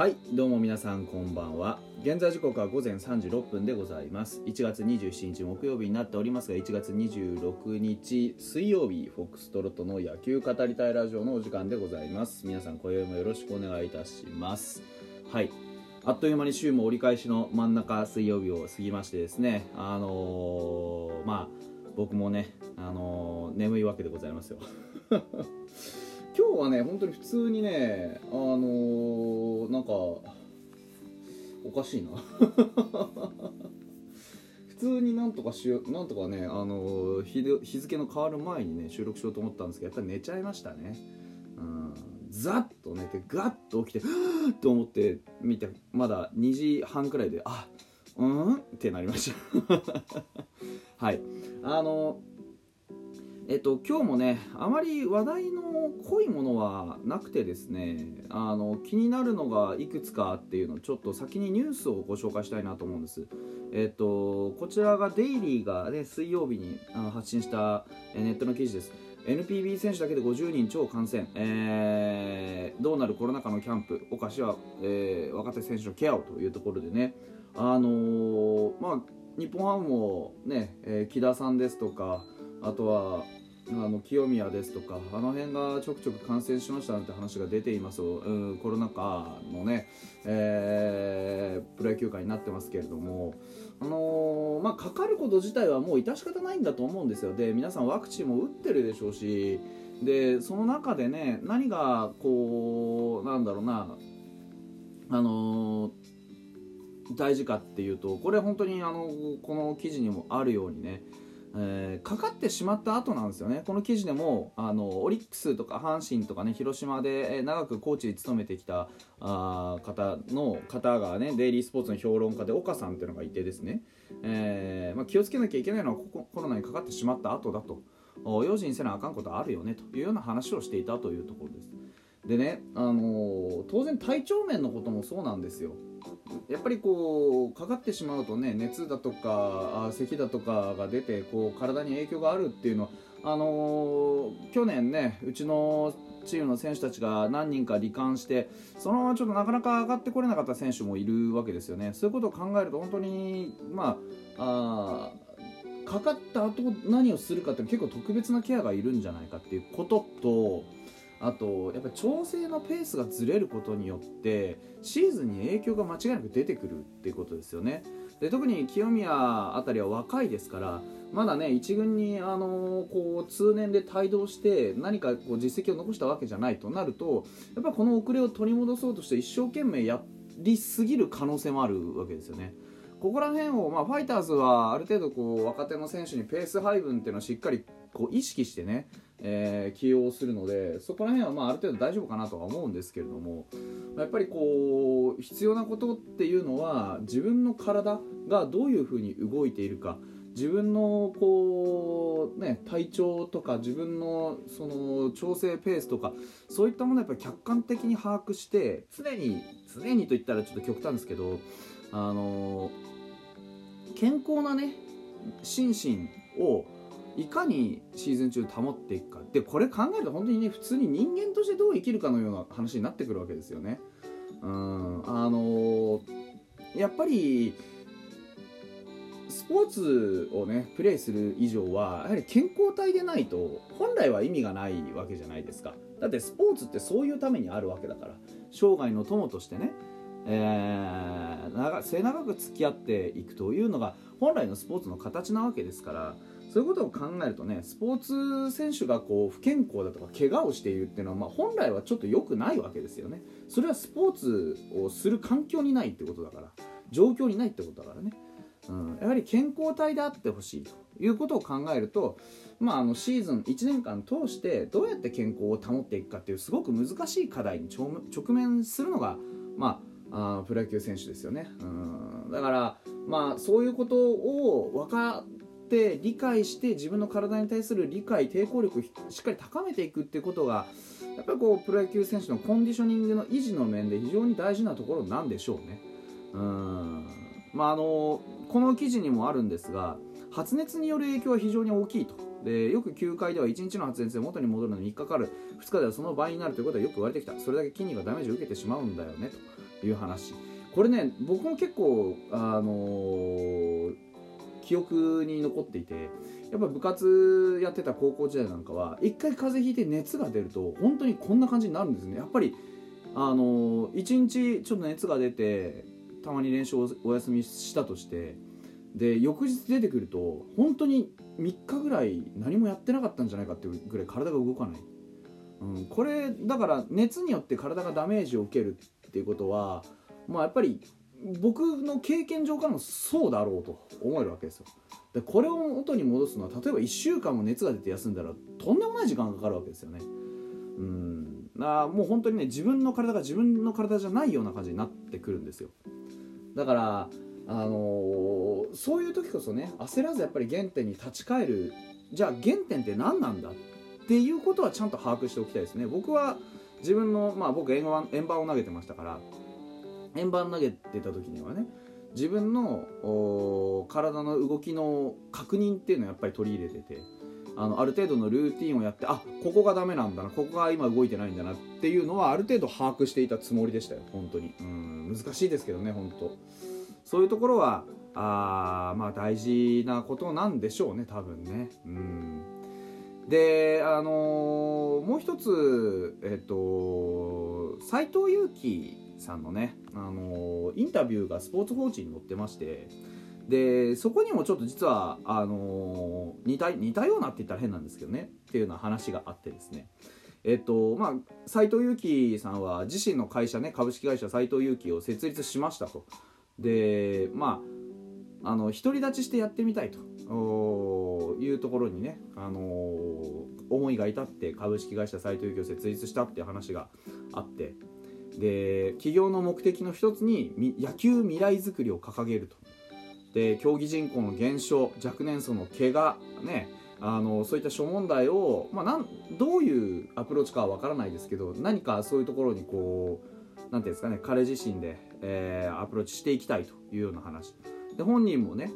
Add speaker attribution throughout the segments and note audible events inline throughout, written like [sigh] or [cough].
Speaker 1: はいどうも皆さんこんばんは。現在時刻は午前3時6分でございます。1月27日木曜日になっておりますが1月26日水曜日フォックストロットの野球語りたいラジオのお時間でございます。皆さん今宵もよろしくお願いいたします。はい。あっという間に週も折り返しの真ん中水曜日を過ぎましてですね。あのー、まあ僕もね、あのー、眠いわけでございますよ。はね本当に普通にねあのー、なんかおかしいな。[laughs] 普通になんとかしようなんとかねあのー、日日付の変わる前にね収録しようと思ったんですけどやっぱり寝ちゃいましたね。うん。ザッと寝てガッと起きて [gasps] と思って見てまだ2時半くらいであうん？ってなりました。[laughs] はい。あのえっと、今日もねあまり話題の濃いものはなくてですねあの気になるのがいくつかっていうのをちょっと先にニュースをご紹介したいなと思うんです。えっとこちらがデイリーが、ね、水曜日に発信したネットの記事です。NPB 選手だけで50人超感染、えー、どうなるコロナ禍のキャンプ。お菓子は、えー、若手選手のケアをというところでね。あのー、まあ日本ハムもね、えー、木田さんですとかあとはあの清宮ですとかあの辺がちょくちょく感染しましたなんて話が出ています、うん、コロナ禍のね、えー、プロ野球界になってますけれども、あのー、まあ、かかること自体はもう致し方ないんだと思うんですよ。で皆さんワクチンも打ってるでしょうしでその中でね何がこうなんだろうなあのー大事かっていうとこれ本当にあのこの記事にもあるようにねえー、かかってしまった後なんですよね、この記事でもあのオリックスとか阪神とかね広島で、え、長くコーチに務めてきたあ方の方がねデイリースポーツの評論家で岡さんっていうのがいてですね、えーまあ、気をつけなきゃいけないのはコロナにかかってしまった後だと用心せなあかんことあるよねというような話をしていたというところです。でね、あの、当然体調面のこともそうなんですよ。やっぱりこうかかってしまうとね熱だとかあ咳だとかが出てこう体に影響があるっていうのはあのー、去年ねうちのチームの選手たちが何人か罹患してそのままちょっとなかなか上がってこれなかった選手もいるわけですよね。そういうことを考えると本当にまあかかった後何をするかって結構特別なケアがいるんじゃないかっていうこととあとやっぱり調整のペースがずれることによってシーズンに影響が間違いなく出てくるっていうことですよねで特に清宮あたりは若いですからまだね1軍に、あのこう通年で帯同して何かこう実績を残したわけじゃないとなるとやっぱこの遅れを取り戻そうとして一生懸命やりすぎる可能性もあるわけですよね。ここら辺を、まあ、ファイターズはある程度こう若手の選手にペース配分っていうのをしっかりこう意識してねえー、起用するのでそこら辺はまあある程度大丈夫かなとは思うんですけれどもやっぱりこう必要なことっていうのは自分の体がどういうふうに動いているか自分のこう、ね、体調とか自分のその調整ペースとかそういったものをやっぱり客観的に把握して常に常にと言ったらちょっと極端ですけどあの健康なね心身をいかにシーズン中保っていくか。でこれ考えると本当にね普通に人間としてどう生きるかのような話になってくるわけですよね。うん。あのー、やっぱりスポーツをねプレーする以上はやはり健康体でないと本来は意味がないわけじゃないですか。だってスポーツってそういうためにあるわけだから。生涯の友としてね、えー、長末永く付き合っていくというのが本来のスポーツの形なわけですから。そういうことを考えるとねスポーツ選手がこう不健康だとか怪我をしているっていうのは、まあ、本来はちょっと良くないわけですよね。それはスポーツをする環境にないってことだから。状況にないってことだからね、うん、やはり健康体であってほしいということを考えると、まあ、あのシーズン1年間通してどうやって健康を保っていくかっていうすごく難しい課題に直面するのが、まあ、あプロ野球選手ですよね、うん、だから、まあ、そういうことを分かって理解して自分の体に対する理解抵抗力をしっかり高めていくっていうことがやっぱりこうプロ野球選手のコンディショニングの維持の面で非常に大事なところなんでしょうね。うん。まああのこの記事にもあるんですが発熱による影響は非常に大きいと。でよく球界では1日の発熱で元に戻るのに3日かかる。2日ではその倍になるということはよく言われてきた。それだけ筋肉がダメージを受けてしまうんだよねという話。これね僕も結構あのー記憶に残っていてやっぱ部活やってた高校時代なんかは一回風邪ひいて熱が出ると本当にこんな感じになるんですね。やっぱりあのー、1日ちょっと熱が出てたまに練習をお休みしたとしてで翌日出てくると本当に3日ぐらい何もやってなかったんじゃないかっていうぐらい体が動かない、うん、これだから熱によって体がダメージを受けるっていうことはまあやっぱり僕の経験上からもそうだろうと思えるわけですよ。でこれを元に戻すのは例えば1週間も熱が出て休んだらとんでもない時間がかかるわけですよね。うん。あもう本当にね自分の体が自分の体じゃないような感じになってくるんですよ。だからあのー、そういう時こそね焦らずやっぱり原点に立ち返る。じゃあ原点って何なんだ？っていうことはちゃんと把握しておきたいですね。僕は自分のまあ僕円盤円盤を投げてましたから。円盤投げてた時にはね自分の体の動きの確認っていうのをやっぱり取り入れててあのある程度のルーティンをやってあここがダメなんだなここが今動いてないんだなっていうのはある程度把握していたつもりでしたよ本当に。うん難しいですけどね本当。そういうところはあまあ大事なことなんでしょうね多分ね。うん。であのー、もう一つえっと斎藤佑樹さんのね、あのインタビューがスポーツ報知に載ってましてでそこにもちょっと実はあの似た似たようなって言ったら変なんですけどねっていうような話があってですね。えっとまあ斎藤佑樹さんは自身の会社ね株式会社斎藤佑樹を設立しましたと。でまああの独り立ちしてやってみたいと。いうところにね、あの思いが至って株式会社斎藤佑樹を設立したっていう話があって。で企業の目的の一つに野球未来づくりを掲げると。で競技人口の減少若年層の怪我ねあのそういった諸問題を、まあ、なんどういうアプローチかは分からないですけど何かそういうところにこう何ていうんですかね彼自身で、えー、アプローチしていきたいというような話。で本人もね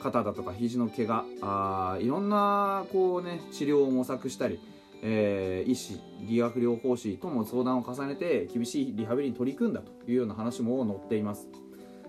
Speaker 1: 肩だとか肘の怪我あいろんなこうね治療を模索したりえー、医師理学療法士とも相談を重ねて厳しいリハビリに取り組んだというような話も載っています。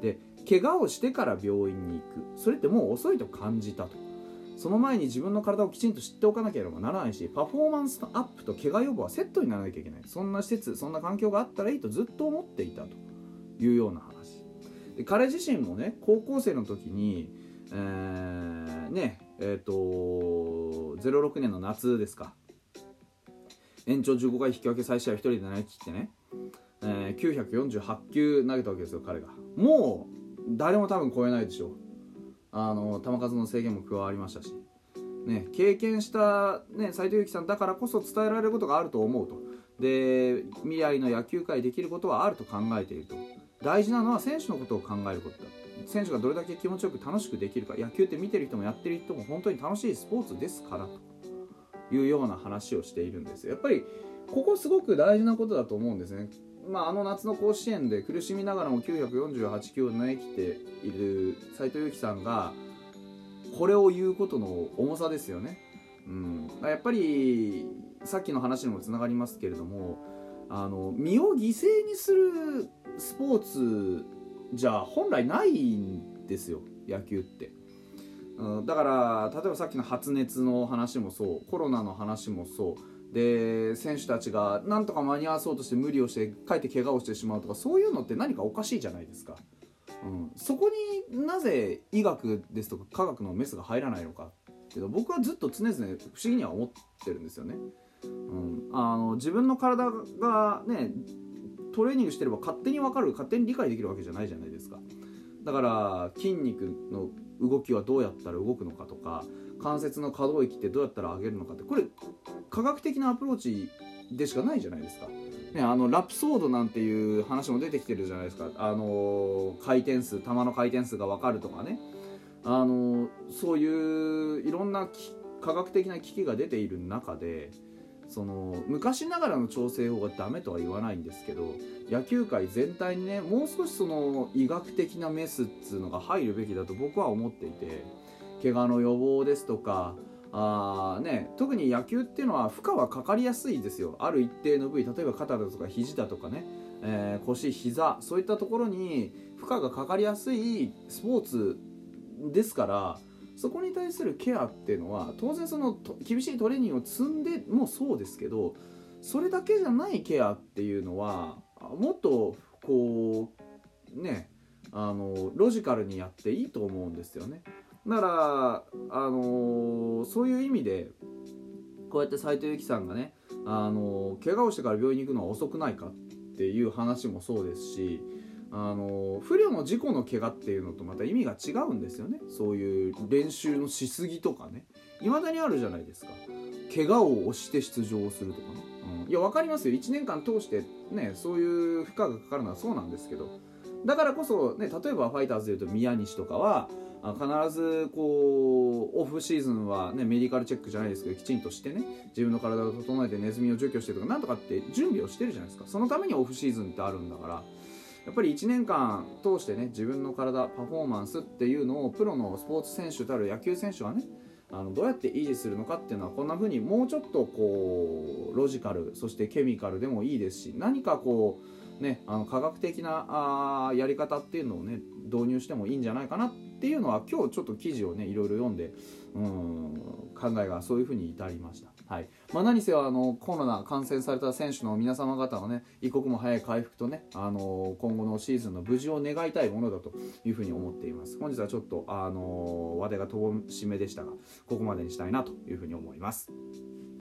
Speaker 1: で怪我をしてから病院に行く。それってもう遅いと感じたと。その前に自分の体をきちんと知っておかなければならないしパフォーマンスのアップと怪我予防はセットにならなきゃいけない。そんな施設そんな環境があったらいいとずっと思っていたというような話。で彼自身もね高校生の時に、えー、ねえっ、ー、と06年の夏ですか。延長15回引き分け再試合1人で投げ切ってね、えー、948球投げたわけですよ彼が。もう誰も多分超えないでしょう。あの球数の制限も加わりましたし、ね、経験したね、藤由貴さんだからこそ伝えられることがあると思うと。で未来の野球界できることはあると考えていると。大事なのは選手のことを考えることだ。選手がどれだけ気持ちよく楽しくできるか。野球って見てる人もやってる人も本当に楽しいスポーツですからと。いうような話をしているんですやっぱりここすごく大事なことだと思うんですね。まあ、あの夏の甲子園で苦しみながらも948球を投げ切っている斎藤佑樹さんがこれを言うことの重さですよね。うん、やっぱりさっきの話にもつながりますけれどもあの身を犠牲にするスポーツじゃ本来ないんですよ野球って。うん、だから例えばさっきの発熱の話もそうコロナの話もそう。で選手たちがなんとか間に合わそうとして無理をしてかえって怪我をしてしまうとかそういうのって何かおかしいじゃないですか、うん、そこになぜ医学ですとか科学のメスが入らないのか。けど僕はずっと常々不思議には思ってるんですよね、うん、あの自分の体がねトレーニングしてれば勝手に分かる勝手に理解できるわけじゃないじゃないですか。だから筋肉の動きはどうやったら動くのかとか関節の可動域ってどうやったら上げるのかってこれ科学的なアプローチでしかないじゃないですか。ね、あのラプソードなんていう話も出てきてるじゃないですか、あの回転数球の回転数が分かるとかね、あのそういういろんな科学的な機器が出ている中でその昔ながらの調整法がダメとは言わないんですけど野球界全体にねもう少しその医学的なメスっつうのが入るべきだと僕は思っていて怪我の予防ですとかあね、特に野球っていうのは負荷はかかりやすいですよ。ある一定の部位例えば肩だとか肘だとかねえー、腰膝そういったところに負荷がかかりやすいスポーツですからそこに対するケアっていうのは当然その厳しいトレーニングを積んでもそうですけどそれだけじゃないケアっていうのはもっとこうねあのロジカルにやっていいと思うんですよね。だからあのそういう意味でこうやって斎藤由貴さんがねあの怪我をしてから病院に行くのは遅くないかっていう話もそうですしあの不慮の事故の怪我っていうのとまた意味が違うんですよね。そういう練習のしすぎとかね。いまだにあるじゃないですか。怪我を押して出場するとかね、うん、いや分かりますよ。1年間通してねそういう負荷がかかるのはそうなんですけど。だからこそね例えばファイターズでいうと宮西とかは必ずこうオフシーズンは、ね、メディカルチェックじゃないですけどきちんとしてね自分の体を整えてネズミを除去してとかなんとかって準備をしてるじゃないですか。そのためにオフシーズンってあるんだから。やっぱり1年間通してね自分の体パフォーマンスっていうのをプロのスポーツ選手たる野球選手はねあのどうやって維持するのかっていうのはこんな風にもうちょっとこうロジカルそしてケミカルでもいいですし何かこうねあの科学的なあやり方っていうのをね導入してもいいんじゃないかなっていうのは今日ちょっと記事をねいろいろ読んでうん考えがそういうふうに至りました。はい。まあ、何せあのコロナ感染された選手の皆様方のね一刻も早い回復とねあの今後のシーズンの無事を願いたいものだというふうに思っています。本日はちょっとあの話題が乏しめでしたがここまでにしたいなというふうに思います。